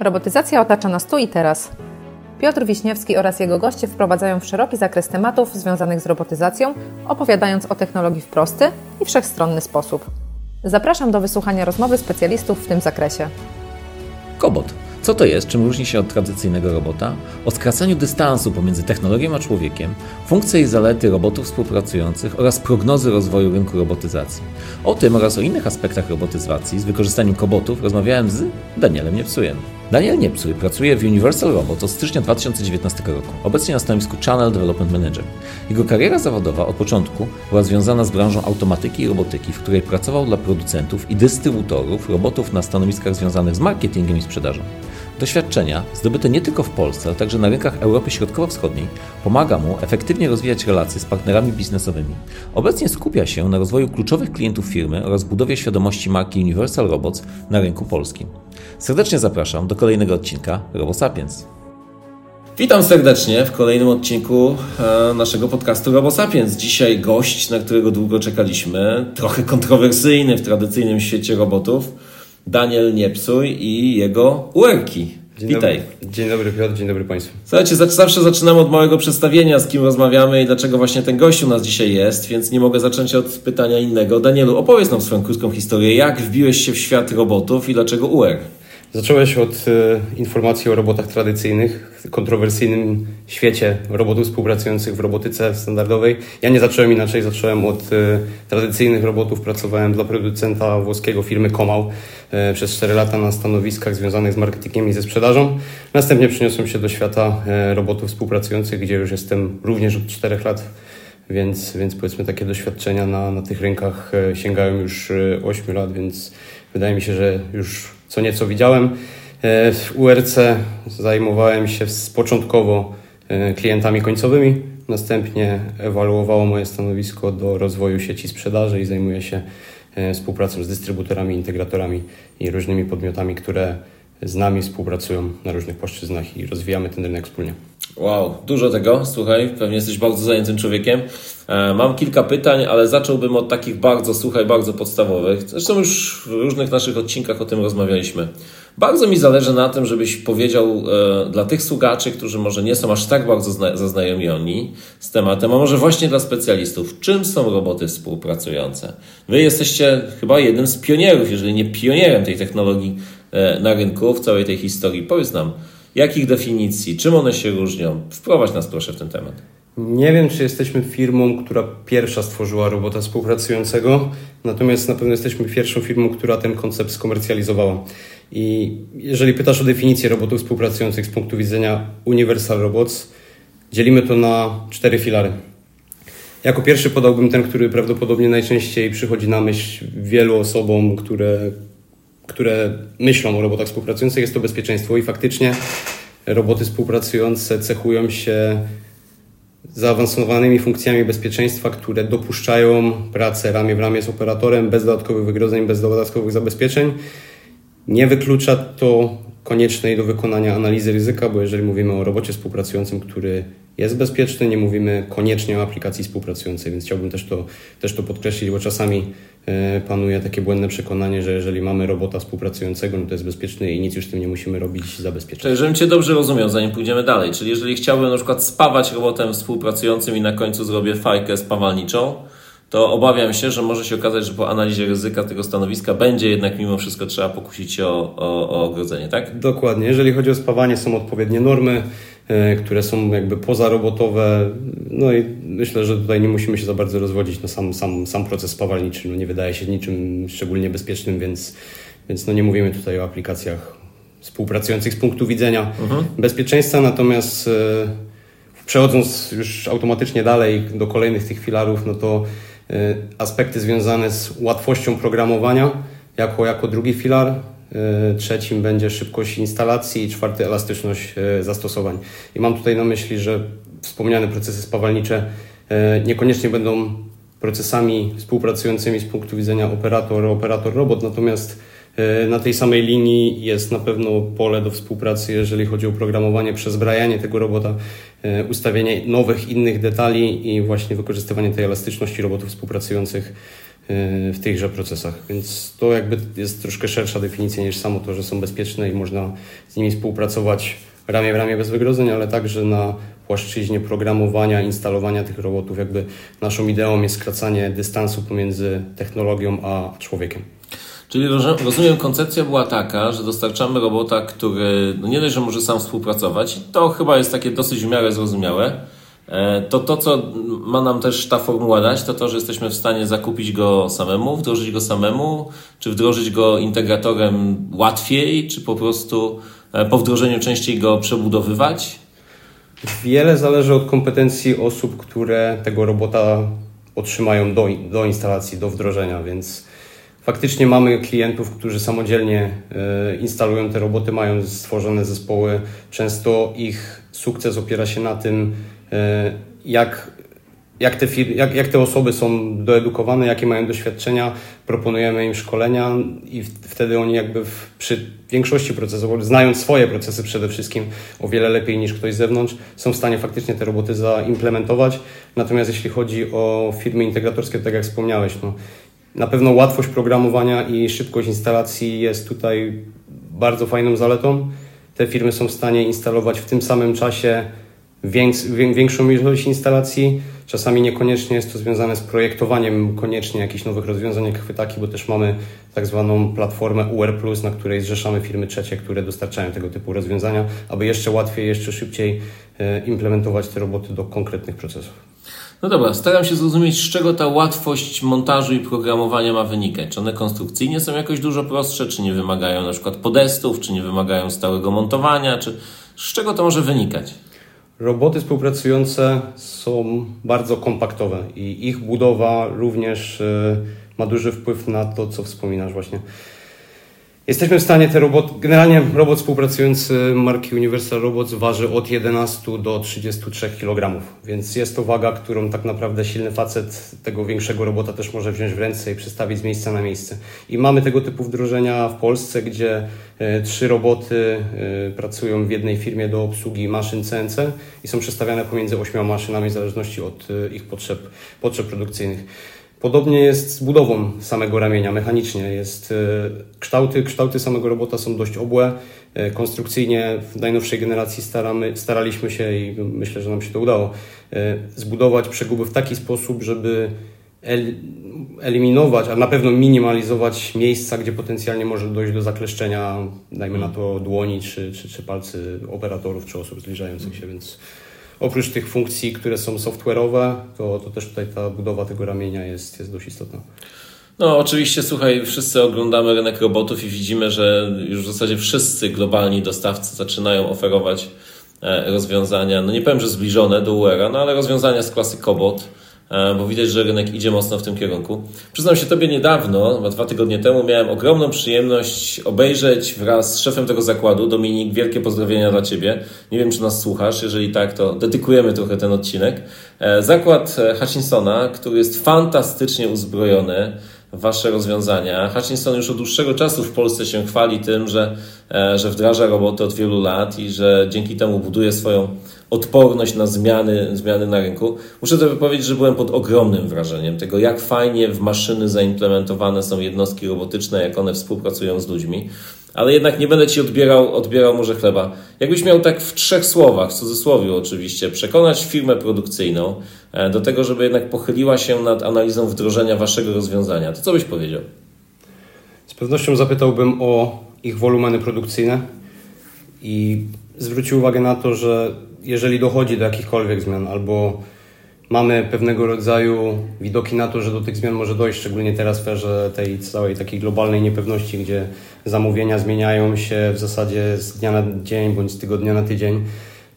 Robotyzacja otacza nas tu i teraz. Piotr Wiśniewski oraz jego goście wprowadzają w szeroki zakres tematów związanych z robotyzacją, opowiadając o technologii w prosty i wszechstronny sposób. Zapraszam do wysłuchania rozmowy specjalistów w tym zakresie. Kobot. Co to jest, czym różni się od tradycyjnego robota? O skracaniu dystansu pomiędzy technologią a człowiekiem, funkcje i zalety robotów współpracujących oraz prognozy rozwoju rynku robotyzacji. O tym oraz o innych aspektach robotyzacji z wykorzystaniem kobotów rozmawiałem z Danielem Niepsujem. Daniel Niepsuj pracuje w Universal Robots od stycznia 2019 roku, obecnie na stanowisku Channel Development Manager. Jego kariera zawodowa od początku była związana z branżą automatyki i robotyki, w której pracował dla producentów i dystrybutorów robotów na stanowiskach związanych z marketingiem i sprzedażą. Doświadczenia, zdobyte nie tylko w Polsce, ale także na rynkach Europy Środkowo-Wschodniej, pomaga mu efektywnie rozwijać relacje z partnerami biznesowymi. Obecnie skupia się na rozwoju kluczowych klientów firmy oraz budowie świadomości marki Universal Robots na rynku polskim. Serdecznie zapraszam do kolejnego odcinka RoboSapiens. Witam serdecznie w kolejnym odcinku e, naszego podcastu RoboSapiens. Dzisiaj gość, na którego długo czekaliśmy, trochę kontrowersyjny w tradycyjnym świecie robotów, Daniel Niepsuj i jego UERKI. Dzień Witaj. Dobry. Dzień dobry Piotr, dzień dobry Państwu. Słuchajcie, zawsze zaczynamy od małego przedstawienia, z kim rozmawiamy i dlaczego właśnie ten gość u nas dzisiaj jest, więc nie mogę zacząć od pytania innego. Danielu, opowiedz nam swoją krótką historię. Jak wbiłeś się w świat robotów i dlaczego UR? Zacząłeś od e, informacji o robotach tradycyjnych, kontrowersyjnym świecie robotów współpracujących w robotyce standardowej. Ja nie zacząłem inaczej, zacząłem od e, tradycyjnych robotów. Pracowałem dla producenta włoskiego firmy Komał e, przez 4 lata na stanowiskach związanych z marketingiem i ze sprzedażą. Następnie przeniosłem się do świata robotów współpracujących, gdzie już jestem również od 4 lat. Więc, więc powiedzmy takie doświadczenia na, na tych rynkach sięgają już e, 8 lat, więc wydaje mi się, że już co nieco widziałem. E, W URC zajmowałem się początkowo e, klientami końcowymi, następnie ewaluowało moje stanowisko do rozwoju sieci sprzedaży i zajmuję się e, współpracą z dystrybutorami, integratorami i różnymi podmiotami, które z nami współpracują na różnych płaszczyznach i rozwijamy ten rynek wspólnie. Wow, dużo tego, słuchaj, pewnie jesteś bardzo zajętym człowiekiem. E, Mam kilka pytań, ale zacząłbym od takich bardzo, słuchaj, bardzo podstawowych. Zresztą już w różnych naszych odcinkach o tym rozmawialiśmy. Bardzo mi zależy na tym, żebyś powiedział e, dla tych słuchaczy, którzy może nie są aż tak bardzo zna- zaznajomioni z tematem, a może właśnie dla specjalistów, czym są roboty współpracujące? Wy jesteście chyba jednym z pionierów, jeżeli nie pionierem tej technologii na rynku, w całej tej historii. Powiedz nam, jakich definicji, czym one się różnią? Wprowadź nas proszę w ten temat. Nie wiem, czy jesteśmy firmą, która pierwsza stworzyła robota współpracującego, natomiast na pewno jesteśmy pierwszą firmą, która ten koncept skomercjalizowała. I jeżeli pytasz o definicję robotów współpracujących z punktu widzenia Universal Robots, dzielimy to na cztery filary. Jako pierwszy podałbym ten, który prawdopodobnie najczęściej przychodzi na myśl wielu osobom, które, które myślą o robotach współpracujących, jest to bezpieczeństwo. I faktycznie roboty współpracujące cechują się zaawansowanymi funkcjami bezpieczeństwa, które dopuszczają pracę ramię w ramię z operatorem bez dodatkowych wygrożeń, bez dodatkowych zabezpieczeń. Nie wyklucza to koniecznej do wykonania analizy ryzyka, bo jeżeli mówimy o robocie współpracującym, który jest bezpieczny, nie mówimy koniecznie o aplikacji współpracującej, więc chciałbym też to, też to podkreślić, bo czasami panuje takie błędne przekonanie, że jeżeli mamy robota współpracującego, no to jest bezpieczny i nic już tym nie musimy robić zabezpieczeń. Czyli, żebym Cię dobrze rozumiał, zanim pójdziemy dalej, czyli jeżeli chciałbym na przykład spawać robotem współpracującym i na końcu zrobię fajkę spawalniczą, to obawiam się, że może się okazać, że po analizie ryzyka tego stanowiska będzie jednak mimo wszystko trzeba pokusić się o, o, o ogrodzenie, tak? Dokładnie. Jeżeli chodzi o spawanie, są odpowiednie normy, które są jakby pozarobotowe. No i myślę, że tutaj nie musimy się za bardzo rozwodzić na sam, sam, sam proces spawalniczy. No nie wydaje się niczym szczególnie bezpiecznym, więc, więc no nie mówimy tutaj o aplikacjach współpracujących z punktu widzenia bezpieczeństwa. Natomiast e, przechodząc już automatycznie dalej do kolejnych tych filarów, no to e, aspekty związane z łatwością programowania jako, jako drugi filar. E, Trzecim będzie szybkość instalacji czwarty elastyczność e, zastosowań. I mam tutaj na myśli, że wspomniane procesy spawalnicze e, niekoniecznie będą procesami współpracującymi z punktu widzenia operator, operator, robot, natomiast na tej samej linii jest na pewno pole do współpracy, jeżeli chodzi o programowanie, przezbrajanie tego robota, ustawienie nowych, innych detali i właśnie wykorzystywanie tej elastyczności robotów współpracujących w tychże procesach. Więc to jakby jest troszkę szersza definicja niż samo to, że są bezpieczne i można z nimi współpracować ramię w ramię bez wygrożeń, ale także na płaszczyźnie programowania, instalowania tych robotów. Jakby naszą ideą jest skracanie dystansu pomiędzy technologią a człowiekiem. Czyli rozumiem, koncepcja była taka, że dostarczamy robota, który no nie dość, że może sam współpracować, to chyba jest takie dosyć w miarę zrozumiałe, to to, co ma nam też ta formuła dać, to to, że jesteśmy w stanie zakupić go samemu, wdrożyć go samemu, czy wdrożyć go integratorem łatwiej, czy po prostu e, po wdrożeniu częściej go przebudowywać? Wiele zależy od kompetencji osób, które tego robota otrzymają do, do instalacji, do wdrożenia, więc faktycznie mamy klientów, którzy samodzielnie e, instalują te roboty, mają stworzone zespoły. Często ich sukces opiera się na tym, e, jak jak te, firmy, jak, jak te osoby są doedukowane, jakie mają doświadczenia, proponujemy im szkolenia i wtedy oni jakby w, przy większości procesów, znając swoje procesy przede wszystkim o wiele lepiej niż ktoś z zewnątrz, są w stanie faktycznie te roboty zaimplementować. Natomiast jeśli chodzi o firmy integratorskie, tak jak wspomniałeś, no, na pewno łatwość programowania i szybkość instalacji jest tutaj bardzo fajną zaletą. Te firmy są w stanie instalować w tym samym czasie większą ilość instalacji. Czasami niekoniecznie jest to związane z projektowaniem koniecznie jakichś nowych rozwiązań jak chwytaki, bo też mamy tak zwaną platformę UR+, na której zrzeszamy firmy trzecie, które dostarczają tego typu rozwiązania, aby jeszcze łatwiej, jeszcze szybciej e, implementować te roboty do konkretnych procesów. No dobra, staram się zrozumieć, z czego ta łatwość montażu i programowania ma wynikać. Czy one konstrukcyjnie są jakoś dużo prostsze, czy nie wymagają na przykład podestów, czy nie wymagają stałego montowania, czy z czego to może wynikać? Roboty współpracujące są bardzo kompaktowe i ich budowa również e, ma duży wpływ na to, co wspominasz właśnie. Jesteśmy w stanie te robot, generalnie robot współpracujący marki Universal Robots waży od 11 do 33 kg, więc jest to waga, którą tak naprawdę silny facet tego większego robota też może wziąć w ręce i przestawić z miejsca na miejsce. I mamy tego typu wdrożenia w Polsce, gdzie e, trzy roboty e, pracują w jednej firmie do obsługi maszyn CNC i są przestawiane pomiędzy ośmioma maszynami w zależności od e, ich potrzeb, potrzeb produkcyjnych. Podobnie jest z budową samego ramienia mechanicznie. Jest, e, kształty, kształty samego robota są dość obłe. E, konstrukcyjnie w najnowszej generacji staramy, staraliśmy się i myślę, że nam się to udało, e, zbudować przeguby w taki sposób, żeby eliminować, a na pewno minimalizować miejsca, gdzie potencjalnie może dojść do zakleszczenia, dajmy na to dłoni czy, czy, czy palcy operatorów czy osób zbliżających się, więc oprócz tych funkcji, które są software'owe, to, to też tutaj ta budowa tego ramienia jest, jest dość istotna. No, oczywiście, słuchaj, wszyscy oglądamy rynek robotów i widzimy, że już w zasadzie wszyscy globalni dostawcy zaczynają oferować e, rozwiązania, no nie powiem, że zbliżone do UR, no ale rozwiązania z klasy Cobot bo widać, że rynek idzie mocno w tym kierunku. Przyznam się Tobie niedawno, dwa tygodnie temu, miałem ogromną przyjemność obejrzeć wraz z szefem tego zakładu, Dominik, wielkie pozdrowienia dla Ciebie. Nie wiem, czy nas słuchasz, jeżeli tak, to dedykujemy trochę ten odcinek. E, zakład e, Hutchinsona, który jest fantastycznie uzbrojony, Wasze rozwiązania. Hutchinson już od dłuższego czasu w Polsce się chwali tym, że, że wdraża roboty od wielu lat i że dzięki temu buduje swoją odporność na zmiany, zmiany na rynku. Muszę to powiedzieć, że byłem pod ogromnym wrażeniem tego, jak fajnie w maszyny zaimplementowane są jednostki robotyczne, jak one współpracują z ludźmi. Ale jednak nie będę Ci odbierał, odbierał może chleba. Jakbyś miał tak w trzech słowach, w cudzysłowie oczywiście, przekonać firmę produkcyjną e, do tego, żeby jednak pochyliła się nad analizą wdrożenia Waszego rozwiązania, to co byś powiedział? Z pewnością zapytałbym o ich wolumeny produkcyjne i zwrócił uwagę na to, że jeżeli dochodzi do jakichkolwiek zmian albo mamy pewnego rodzaju widoki na to, że do tych zmian może dojść, szczególnie teraz w sferze tej całej takiej globalnej niepewności, gdzie zamówienia zmieniają się w zasadzie z dnia na dzień bądź z tygodnia na tydzień,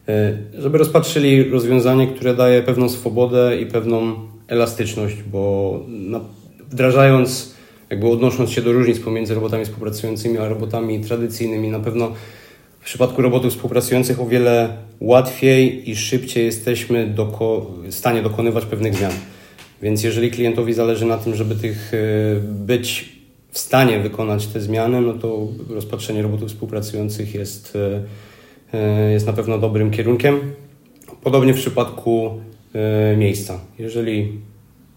y, żeby rozpatrzyli rozwiązanie, które daje pewną swobodę i pewną elastyczność, bo wdrażając, jakby odnosząc się do różnic pomiędzy robotami współpracującymi a robotami tradycyjnymi, na pewno w przypadku robotów współpracujących o wiele łatwiej i szybciej jesteśmy doko w stanie dokonywać pewnych zmian. Więc jeżeli klientowi zależy na tym, żeby tych y, być w stanie wykonać te zmiany, no to rozpatrzenie robotów współpracujących jest, y, y, jest na pewno dobrym kierunkiem. Podobnie w przypadku miejsca. Jeżeli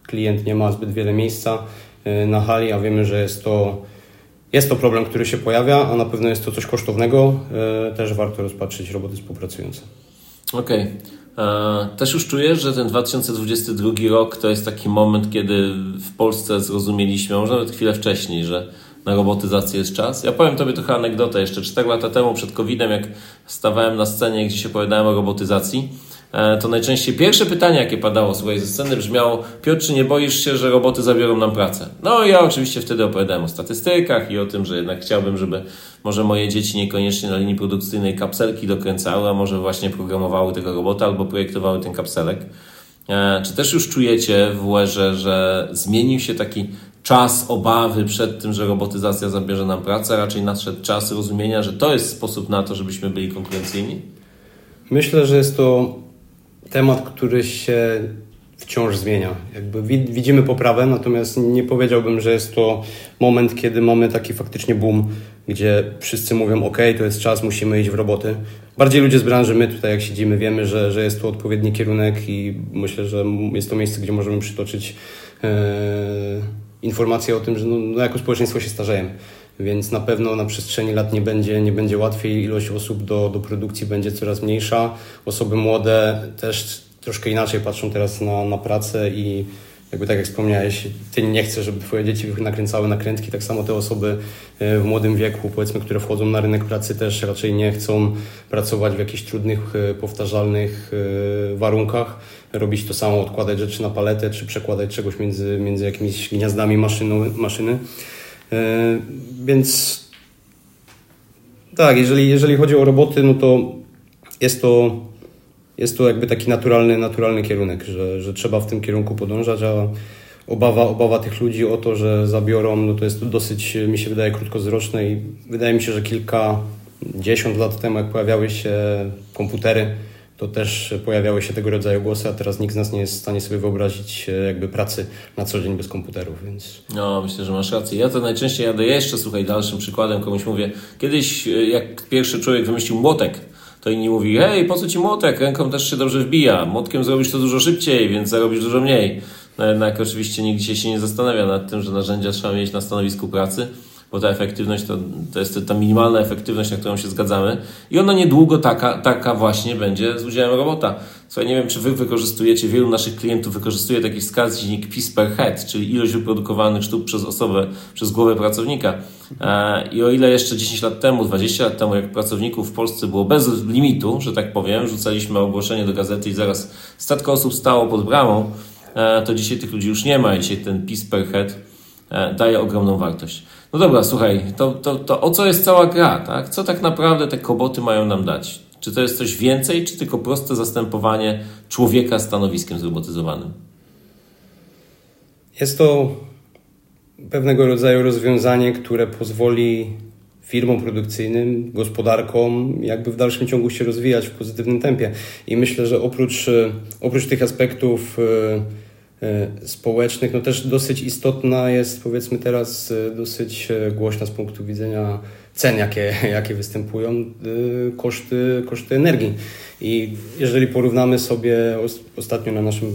klient nie ma zbyt wiele miejsca, na hali, a wiemy, że jest to, jest to problem, który się pojawia, a na pewno jest to coś kosztownego. Też warto rozpatrzyć roboty współpracujące. Okej. Okay. Też już czujesz, że ten 2022 rok to jest taki moment, kiedy w Polsce zrozumieliśmy, może nawet chwilę wcześniej, że na robotyzację jest czas. Ja powiem Tobie trochę anegdotę. Jeszcze 4 lata temu, przed COVID-em, jak stawałem na scenie, gdzie się opowiadałem o robotyzacji, e, to najczęściej pierwsze pytanie, jakie padało słuchaj, ze sceny brzmiało Piotr, czy nie boisz się, że roboty zabiorą nam pracę? No i ja oczywiście wtedy opowiadałem o statystykach i o tym, że jednak chciałbym, żeby może moje dzieci niekoniecznie na linii produkcyjnej kapselki dokręcały, a może właśnie programowały tego robota albo projektowały ten kapselek. E, czy też już czujecie w UER, że zmienił się taki czas obawy przed tym, że robotyzacja zabierze nam pracę, raczej nadszedł czas rozumienia, że to jest sposób na to, żebyśmy byli konkurencyjni? Myślę, że jest to temat, który się wciąż zmienia. Jakby widzimy poprawę, natomiast nie powiedziałbym, że jest to moment, kiedy mamy taki faktycznie boom, gdzie wszyscy mówią, ok, to jest czas, musimy iść w roboty. Bardziej ludzie z branży, my tutaj jak siedzimy, wiemy, że, że jest to odpowiedni kierunek i myślę, że jest to miejsce, gdzie możemy przytoczyć e, informacje o tym, że no, no jako społeczeństwo się starzejemy. Więc na pewno na przestrzeni lat nie będzie, nie będzie łatwiej, ilość osób do, do produkcji będzie coraz mniejsza. Osoby młode też troszkę inaczej patrzą teraz na, na pracę i jakby tak jak wspomniałeś, ty nie chcesz, żeby twoje dzieci nakręcały nakrętki, tak samo te osoby e, w młodym wieku, powiedzmy, które wchodzą na rynek pracy też raczej nie chcą pracować w jakichś trudnych, e, powtarzalnych e, warunkach, robić to samo, odkładać rzeczy na paletę, czy przekładać czegoś między, między jakimiś gniazdami maszyny, maszyny. Więc tak, jeżeli, jeżeli chodzi o roboty, no to jest to jest to jakby taki naturalny, naturalny kierunek, że, że trzeba w tym kierunku podążać, a obawa, obawa tych ludzi o to, że zabiorą, no to jest dosyć, mi się wydaje, krótkowzroczne i wydaje mi się, że kilka, dziesiąt lat temu, jak pojawiały się komputery, to też pojawiały się tego rodzaju głosy, a teraz nikt z nas nie jest w stanie sobie wyobrazić e, jakby pracy na co dzień bez komputerów, więc... No, myślę, że masz rację. Ja to najczęściej jadę jeszcze, słuchaj, dalszym przykładem komuś mówię, kiedyś e, jak pierwszy człowiek wymyślił młotek, to inni mówi, hej, po co ci młotek? Ręką też się dobrze wbija. Młotkiem zrobisz to dużo szybciej, więc zarobisz dużo mniej. No jednak oczywiście nikt się nie zastanawia nad tym, że narzędzia trzeba mieć na stanowisku pracy, bo ta efektywność to, to jest ta minimalna efektywność, na którą się zgadzamy i ona niedługo taka, taka właśnie będzie z udziałem robota. Słuchaj, nie wiem, czy wy wykorzystujecie, wielu naszych klientów wykorzystuje taki wskaźnik PIS per head, czyli ilość wyprodukowanych sztuk przez osobę, przez głowę pracownika. E, I o ile jeszcze 10 lat temu, 20 lat temu, jak pracowników w Polsce było bez limitu, że tak powiem, rzucaliśmy ogłoszenie do gazety i zaraz statka osób stało pod bramą, e, to dzisiaj tych ludzi już nie ma i dzisiaj ten PIS per head e, daje ogromną wartość. No dobra, słuchaj, to, to, to o co jest cała gra, tak? Co tak naprawdę te koboty mają nam dać? Czy to jest coś więcej, czy tylko proste zastępowanie człowieka stanowiskiem zrobotyzowanym? Jest to pewnego rodzaju rozwiązanie, które pozwoli firmom produkcyjnym, gospodarkom, jakby w dalszym ciągu się rozwijać w pozytywnym tempie. I myślę, że oprócz, oprócz tych aspektów e, społecznych, no też dosyć istotna jest, powiedzmy teraz, e, dosyć głośna z punktu widzenia cen, jakie, jakie występują, koszty, koszty energii. I jeżeli porównamy sobie ostatnio na naszym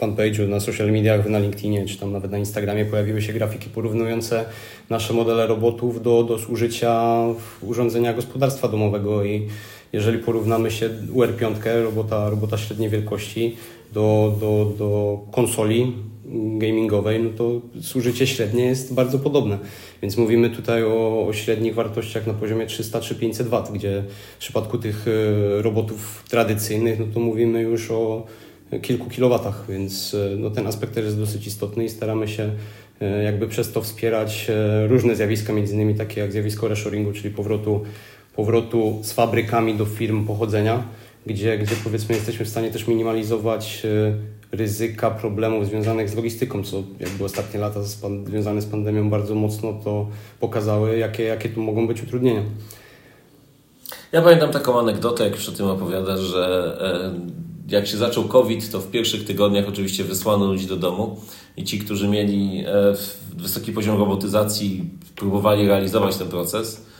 fanpage'u, na social mediach, na LinkedInie, czy tam nawet na Instagramie pojawiły się grafiki porównujące nasze modele robotów do, do zużycia urządzenia gospodarstwa domowego i jeżeli porównamy się UR5, robota, robota średniej wielkości, do, do, do konsoli gamingowej, no to zużycie średnie jest bardzo podobne. Więc mówimy tutaj o, o średnich wartościach na poziomie 300 czy 500 W, gdzie w przypadku tych e, robotów tradycyjnych, no to mówimy już o kilku kilowatach, więc e, no ten aspekt też jest dosyć istotny i staramy się e, jakby przez to wspierać różne zjawiska, między innymi takie jak zjawisko reshoringu, czyli powrotu, powrotu z fabrykami do firm pochodzenia, gdzie, gdzie powiedzmy jesteśmy w stanie też minimalizować ryzyka problemów związanych z logistyką, co jakby ostatnie lata związane z pandemią bardzo mocno to pokazały, jakie, jakie tu mogą być utrudnienia. Ja pamiętam taką anegdotę, jak przy tym opowiadasz, że e, jak się zaczął COVID, to w pierwszych tygodniach oczywiście wysłano ludzi do domu i ci, którzy mieli e, wysoki poziom robotyzacji, próbowali realizować ten proces E,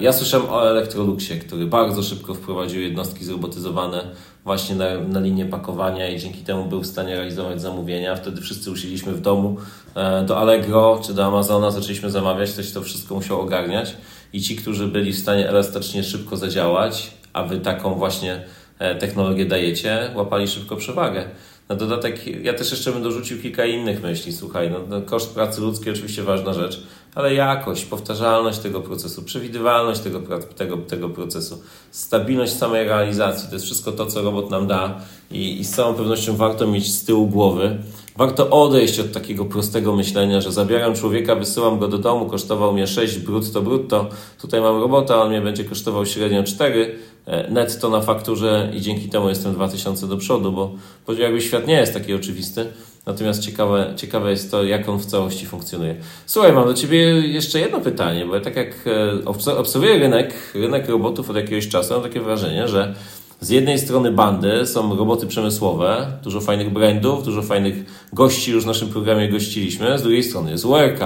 ja słyszałem o Electroluxie, który bardzo szybko wprowadził jednostki zrobotyzowane właśnie na, na linię pakowania i dzięki temu był w stanie realizować zamówienia. Wtedy wszyscy usiedliśmy w domu e, do Allegro czy do Amazona, zaczęliśmy zamawiać, ktoś to wszystko musiał ogarniać i ci, którzy byli w stanie elastycznie szybko zadziałać, a wy taką właśnie e, technologię dajecie, łapali szybko przewagę. Na dodatek, ja też jeszcze bym dorzucił kilka innych myśli. Słuchaj, no, no, koszt pracy ludzkiej oczywiście ważna rzecz, ale jakość, powtarzalność tego procesu, przewidywalność tego, tego, tego procesu, stabilność samej realizacji to jest wszystko to, co robot nam da i, i z całą pewnością warto mieć z tyłu głowy. Warto odejść od takiego prostego myślenia, że zabieram człowieka, wysyłam go do domu, kosztował mnie 6 brutto brutto, tutaj mam robota, on mnie będzie kosztował średnio 4 e, netto na fakturze i dzięki temu jestem 2000 do przodu, bo, jakby świat nie jest taki oczywisty. Natomiast ciekawe, ciekawe jest to, jak on w całości funkcjonuje. Słuchaj, mam do Ciebie jeszcze jedno pytanie, bo ja tak jak e, obserwuję rynek, rynek robotów od jakiegoś czasu, mam takie wrażenie, że z jednej strony bandy są roboty przemysłowe, dużo fajnych brandów, dużo fajnych gości już w naszym programie gościliśmy, z drugiej strony jest URK.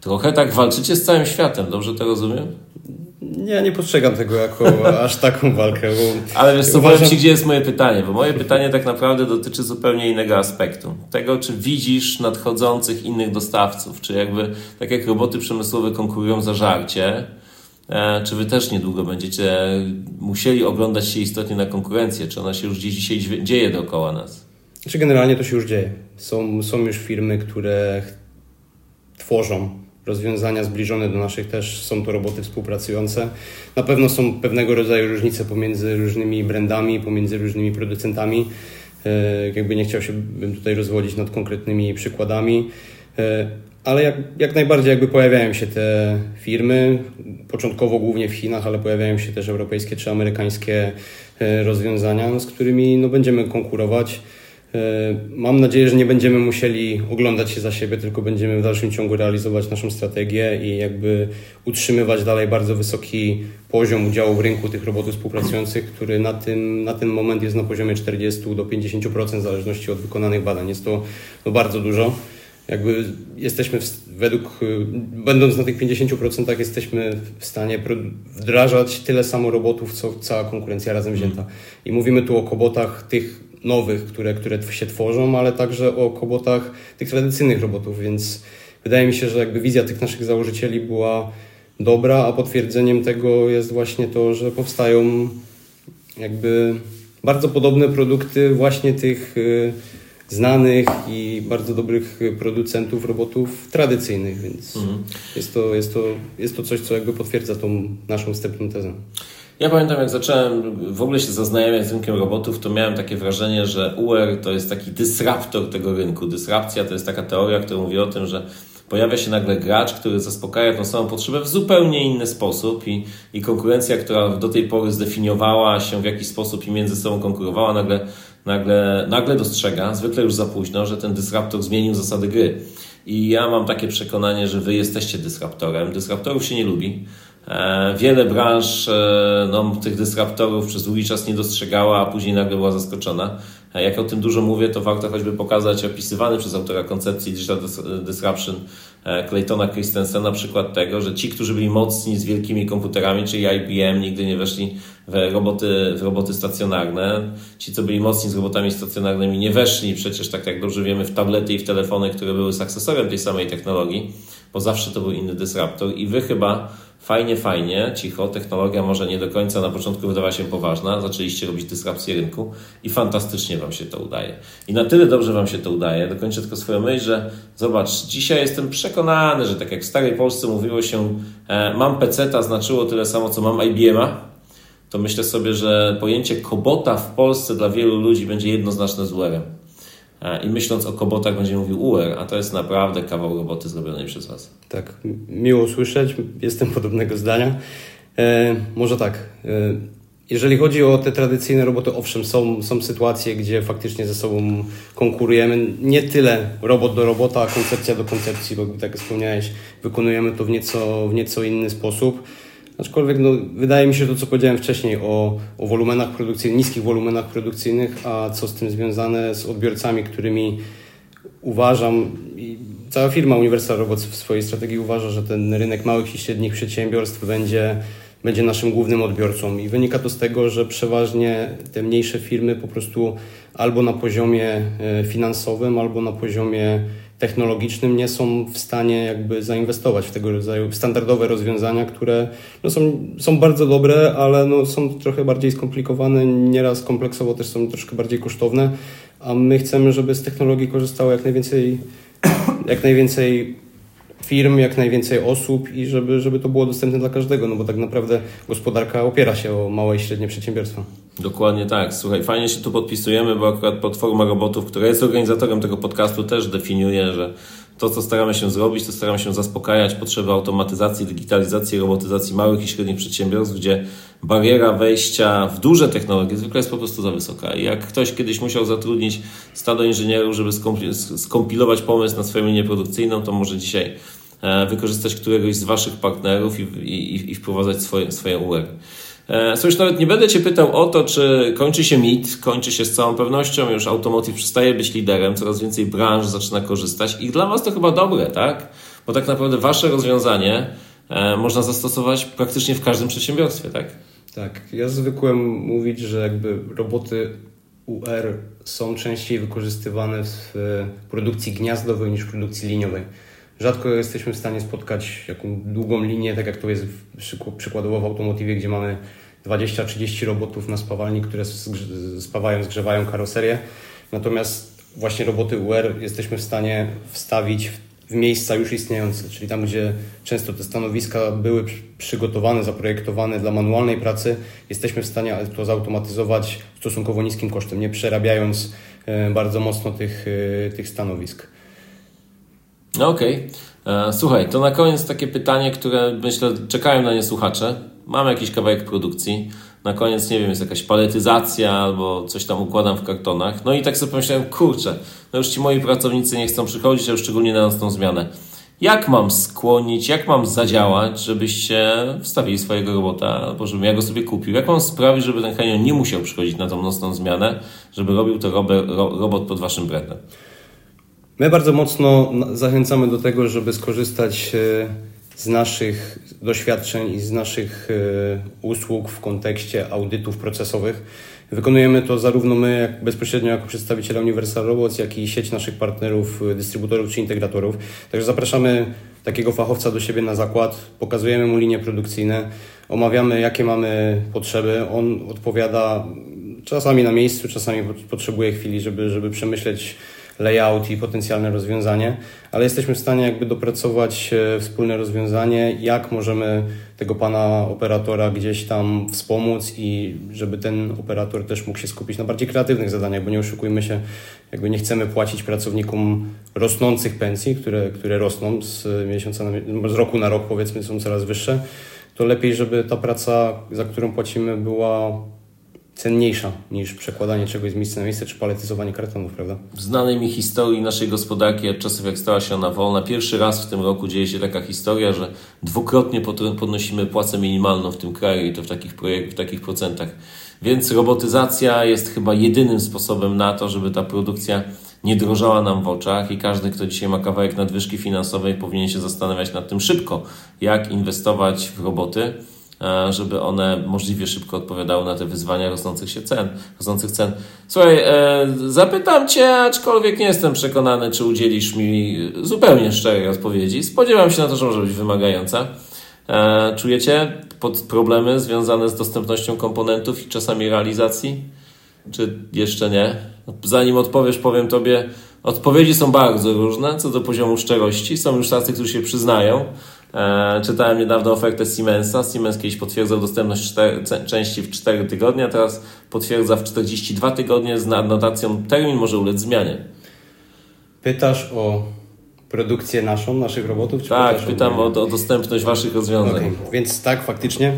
Trochę tak walczycie z całym światem, dobrze to rozumiem? Nie, nie postrzegam tego jako aż taką walkę. Ale wiesz co, uważam... powiem Ci, gdzie jest moje pytanie, bo moje pytanie tak naprawdę dotyczy zupełnie innego aspektu. Tego, czy widzisz nadchodzących innych dostawców, czy jakby, tak jak roboty przemysłowe konkurują za żarcie, e, czy Wy też niedługo będziecie musieli oglądać się istotnie na konkurencję, czy ona się już gdzieś dzisiaj dzieje dookoła nas? Znaczy generalnie to się już dzieje. Są, są już firmy, które tworzą rozwiązania zbliżone do naszych też są to roboty współpracujące. Na pewno są pewnego rodzaju różnice pomiędzy różnymi brandami, pomiędzy różnymi producentami. E, jakby nie chciał się bym tutaj rozwodzić nad konkretnymi przykładami, e, ale jak, jak najbardziej jakby pojawiają się te firmy, początkowo głównie w Chinach, ale pojawiają się też europejskie czy amerykańskie e, rozwiązania, z którymi no, będziemy konkurować. E, mam nadzieję, że nie będziemy musieli oglądać się za siebie, tylko będziemy w dalszym ciągu realizować naszą strategię i jakby utrzymywać dalej bardzo wysoki poziom udziału w rynku tych robotów współpracujących, który na, tym, na ten moment jest na poziomie 40 do 50% w zależności od wykonanych badań. Jest to, to bardzo dużo. Jakby jesteśmy w, według, będąc na tych 50% jesteśmy w stanie wdrażać tyle samo robotów, co cała konkurencja razem wzięta. I mówimy tu o kobotach tych nowych, które, które się tworzą, ale także o kobotach tych tradycyjnych robotów, więc wydaje mi się, że jakby wizja tych naszych założycieli była dobra, a potwierdzeniem tego jest właśnie to, że powstają jakby bardzo podobne produkty właśnie tych y, znanych i bardzo dobrych producentów robotów tradycyjnych, więc mhm. jest, to, jest, to, jest to coś, co jakby potwierdza tą naszą wstępną tezę. Ja pamiętam, jak zacząłem w ogóle się zaznajamiać z rynkiem robotów, to miałem takie wrażenie, że UR to jest taki dysraptor tego rynku. Dysrapcja to jest taka teoria, która mówi o tym, że pojawia się nagle gracz, który zaspokaja tą samą potrzebę w zupełnie inny sposób i, i konkurencja, która do tej pory zdefiniowała się w jakiś sposób i między sobą konkurowała, nagle, nagle, nagle dostrzega, zwykle już za późno, że ten dysraptor zmienił zasady gry. I ja mam takie przekonanie, że wy jesteście dysraptorem. Dysraptorów się nie lubi. E, wiele branż e, no, tych dysraptorów przez długi czas nie dostrzegała, a później nagle była zaskoczona. E, jak o tym dużo mówię, to warto choćby pokazać opisywany przez autora koncepcji Digital Disruption Claytona Christensena przykład tego, że ci, którzy byli mocni z wielkimi komputerami, czyli IBM, nigdy nie weszli w roboty, w roboty stacjonarne. Ci, co byli mocni z robotami stacjonarnymi, nie weszli przecież, tak jak dobrze wiemy, w tablety i w telefony, które były sukcesorem tej samej technologii, bo zawsze to był inny dysraptor i wy chyba fajnie, fajnie, cicho, technologia może nie do końca na początku wydawała się poważna, zaczęliście robić dysrapcję rynku i fantastycznie Wam się to udaje. I na tyle dobrze Wam się to udaje, dokończę tylko swoją myśl, że zobacz, dzisiaj jestem przekonany, że tak jak w starej Polsce mówiło się e, mam PC-ta znaczyło tyle samo, co mam IBM-a, to myślę sobie, że pojęcie kobota w Polsce dla wielu ludzi będzie jednoznaczne z. E, I myśląc o kobotach będzie mówił UR, a to jest naprawdę kawał roboty zrobionej przez Was. Tak, miło słyszeć, jestem podobnego zdania. E, może tak, e, jeżeli chodzi o te tradycyjne roboty, owszem, są, są sytuacje, gdzie faktycznie ze sobą konkurujemy. Nie tyle robot do robota, a koncepcja do koncepcji, bo tak wspomniałeś, wykonujemy to w nieco, w nieco inny sposób. Aczkolwiek no, wydaje mi się to, co powiedziałem wcześniej o, o wolumenach produkcyjnych, niskich wolumenach produkcyjnych, a co z tym związane z odbiorcami, którymi uważam i cała firma Universal Robots w swojej strategii uważa, że ten rynek małych i średnich przedsiębiorstw będzie, będzie naszym głównym odbiorcą. I wynika to z tego, że przeważnie te mniejsze firmy po prostu albo na poziomie e, finansowym, albo na poziomie technologicznym nie są w stanie jakby zainwestować w tego rodzaju standardowe rozwiązania, które no są, są bardzo dobre, ale no są trochę bardziej skomplikowane, nieraz kompleksowo też są troszkę bardziej kosztowne, a my chcemy, żeby z technologii korzystało jak najwięcej, jak najwięcej firm, jak najwięcej osób i żeby, żeby to było dostępne dla każdego, no bo tak naprawdę gospodarka opiera się o małe i średnie przedsiębiorstwa. Dokładnie tak. Słuchaj, fajnie się tu podpisujemy, bo akurat Platforma Robotów, która jest organizatorem tego podcastu, też definiuje, że to, co staramy się zrobić, to staramy się zaspokajać potrzeby automatyzacji, digitalizacji, robotyzacji małych i średnich przedsiębiorstw, gdzie bariera wejścia w duże technologie zwykle jest po prostu za wysoka. Jak ktoś kiedyś musiał zatrudnić stado inżynierów, żeby skompilować pomysł na swoją linię produkcyjną, to może dzisiaj e, wykorzystać któregoś z Waszych partnerów i, i, i wprowadzać swoje, swoje UR. E, Słuchaj, nawet nie będę Cię pytał o to, czy kończy się MIT, kończy się z całą pewnością, już automotive przestaje być liderem, coraz więcej branż zaczyna korzystać i dla Was to chyba dobre, tak? Bo tak naprawdę Wasze rozwiązanie e, można zastosować praktycznie w każdym przedsiębiorstwie, tak? Tak, ja zwykłem mówić, że jakby roboty UR są częściej wykorzystywane w produkcji gniazdowej niż w produkcji liniowej. Rzadko jesteśmy w stanie spotkać jaką długą linię, tak jak to jest przykładowo w automotywie, gdzie mamy 20-30 robotów na spawalni, które spawają, zgrzewają karoserię. Natomiast właśnie roboty UR jesteśmy w stanie wstawić w miejsca już istniejące, czyli tam, gdzie często te stanowiska były przygotowane, zaprojektowane dla manualnej pracy, jesteśmy w stanie to zautomatyzować stosunkowo niskim kosztem, nie przerabiając e, bardzo mocno tych, e, tych stanowisk. No okej. Okay. E, słuchaj, to na koniec takie pytanie, które myślę czekają na nie słuchacze. Mam jakiś kawałek produkcji. Na koniec, nie wiem, jest jakaś paletyzacja albo coś tam układam w kartonach. No i tak sobie pomyślałem, kurczę, no już ci moi pracownicy nie chcą przychodzić, a już szczególnie na następną zmianę. Jak mam skłonić, jak mam zadziałać, żebyście wstawili swojego robota, albo żebym ja go sobie kupił? Jak mam sprawić, żeby ten Henion nie musiał przychodzić na tą nocną zmianę, żeby robił to robot pod waszym brandem? My bardzo mocno zachęcamy do tego, żeby skorzystać e, z naszych doświadczeń i z naszych e, usług w kontekście audytów procesowych. Wykonujemy to zarówno my, jak bezpośrednio jako przedstawiciele Universal Robots, jak i sieć naszych partnerów, e, dystrybutorów czy integratorów. Także zapraszamy takiego fachowca do siebie na zakład, pokazujemy mu linie produkcyjne, omawiamy jakie mamy potrzeby. On odpowiada czasami na miejscu, czasami potrzebuje chwili, żeby, żeby przemyśleć layout i potencjalne rozwiązanie, ale jesteśmy w stanie jakby dopracować e, wspólne rozwiązanie, jak możemy tego pana operatora gdzieś tam wspomóc i żeby ten operator też mógł się skupić na bardziej kreatywnych zadaniach, bo nie oszukujmy się, jakby nie chcemy płacić pracownikom rosnących pensji, które, które rosną z miesiąca na, z roku na rok powiedzmy są coraz wyższe, to lepiej, żeby ta praca, za którą płacimy była cenniejsza niż przekładanie czegoś z miejsca na miejsce czy paletyzowanie kartonów, prawda? W znanej mi historii naszej gospodarki od czasów jak stała się ona wolna, pierwszy raz w tym roku dzieje się taka historia, że dwukrotnie podnosimy płacę minimalną w tym kraju i to w takich, projekt, w takich procentach. Więc robotyzacja jest chyba jedynym sposobem na to, żeby ta produkcja nie drożała nam w oczach i każdy, kto dzisiaj ma kawałek nadwyżki finansowej, powinien się zastanawiać nad tym szybko, jak inwestować w roboty żeby one możliwie szybko odpowiadały na te wyzwania rosnących się cen, rosnących cen. Słuchaj, e, zapytam Cię, aczkolwiek nie jestem przekonany, czy udzielisz mi zupełnie szczerej odpowiedzi. Spodziewam się na to, że może być wymagająca. E, czujecie problemy związane z dostępnością komponentów i czasami realizacji? Czy jeszcze nie? Zanim odpowiesz, powiem Tobie, odpowiedzi są bardzo różne co do poziomu szczerości. Są już tacy, którzy się przyznają, E, czytałem niedawno ofertę Siemensa. Siemens kiedyś potwierdzał dostępność 4, części w 4 tygodnie, a teraz potwierdza w 42 tygodnie z adnotacją termin może ulec zmianie. Pytasz o produkcję naszą, naszych robotów? Tak, pytam o, o, dostępność Waszych rozwiązań. Okay. Więc tak, faktycznie.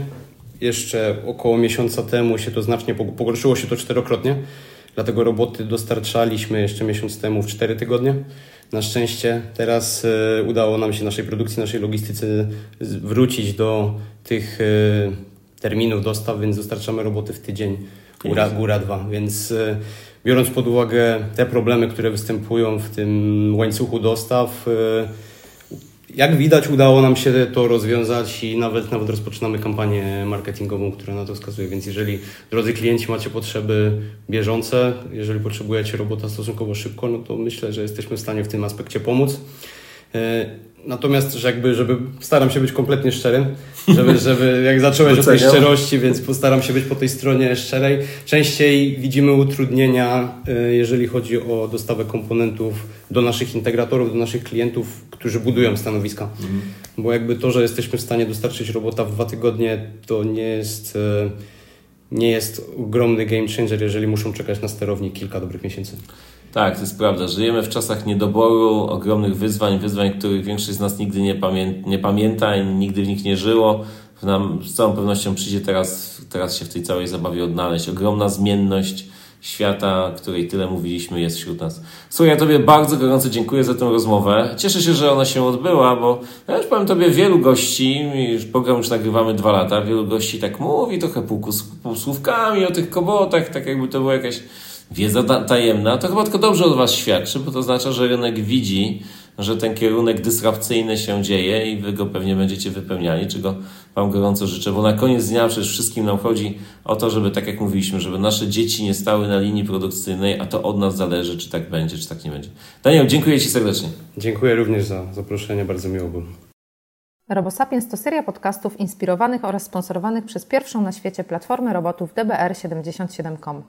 Jeszcze około miesiąca temu się to znacznie pogorszyło się to czterokrotnie. Dlatego roboty dostarczaliśmy jeszcze miesiąc temu w 4 tygodnie. Na szczęście teraz e, udało nam się naszej produkcji, naszej logistyce wrócić do tych e, terminów dostaw, więc dostarczamy roboty w tydzień, góra, góra dwa. Więc e, biorąc pod uwagę te problemy, które występują w tym łańcuchu dostaw, jak widać, udało nam się to rozwiązać i nawet, nawet rozpoczynamy kampanię marketingową, która na to wskazuje. Więc jeżeli, drodzy klienci, macie potrzeby bieżące, jeżeli potrzebujecie robota stosunkowo szybko, no to myślę, że jesteśmy w stanie w tym aspekcie pomóc. Natomiast, że jakby, żeby staram się być kompletnie szczery, żeby, żeby jak zacząłeś od tej szczerości, więc postaram się być po tej stronie szczerej. Częściej widzimy utrudnienia, e, jeżeli chodzi o dostawę komponentów do naszych integratorów, do naszych klientów, którzy budują stanowiska. Mhm. Bo jakby to, że jesteśmy w stanie dostarczyć robota w dwa tygodnie, to nie jest, e, nie jest ogromny game changer, jeżeli muszą czekać na sterownik kilka dobrych miesięcy. Tak, to jest prawda. Żyjemy w czasach niedoboru, ogromnych wyzwań, wyzwań, których większość z nas nigdy nie, pamię nie pamięta i nigdy w nich nie żyło. Nam z całą pewnością przyjdzie teraz, teraz się w tej całej zabawie odnaleźć. Ogromna zmienność świata, której tyle mówiliśmy, jest wśród nas. Słuchaj, ja Tobie bardzo gorąco dziękuję za tę rozmowę. Cieszę się, że ona się odbyła, bo ja już powiem Tobie, wielu gości, program już nagrywamy dwa lata, wielu gości tak mówi trochę półsłówkami o tych kobotach, tak jakby to była jakaś wiedza tajemna, to chyba tylko dobrze od Was świadczy, bo to oznacza, że rynek widzi, że ten kierunek dysrupcyjny się dzieje i Wy go pewnie będziecie wypełniali, czego Wam gorąco życzę, bo na koniec dnia przecież wszystkim nam chodzi o to, żeby, tak jak mówiliśmy, żeby nasze dzieci nie stały na linii produkcyjnej, a to od nas zależy, czy tak będzie, czy tak nie będzie. Daniel, dziękuję Ci serdecznie. Dziękuję również za zaproszenie, bardzo miło było. RoboSapiens to seria podcastów inspirowanych oraz sponsorowanych przez pierwszą na świecie platformę robotów DBR77.com.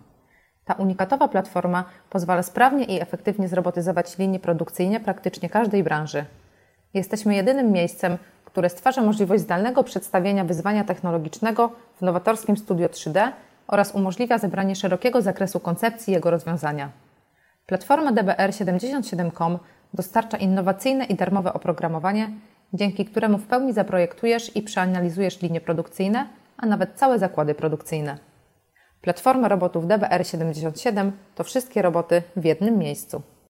Ta unikatowa platforma pozwala sprawnie i efektywnie zrobotyzować linie produkcyjne praktycznie każdej branży. Jesteśmy jedynym miejscem, które stwarza możliwość zdalnego przedstawienia wyzwania technologicznego w nowatorskim studio 3D oraz umożliwia zebranie szerokiego zakresu koncepcji jego rozwiązania. Platforma DBR77.com dostarcza innowacyjne i darmowe oprogramowanie, dzięki któremu w pełni zaprojektujesz i przeanalizujesz linie produkcyjne, a nawet całe zakłady produkcyjne. Platforma robotów DBR77 to wszystkie roboty w jednym miejscu.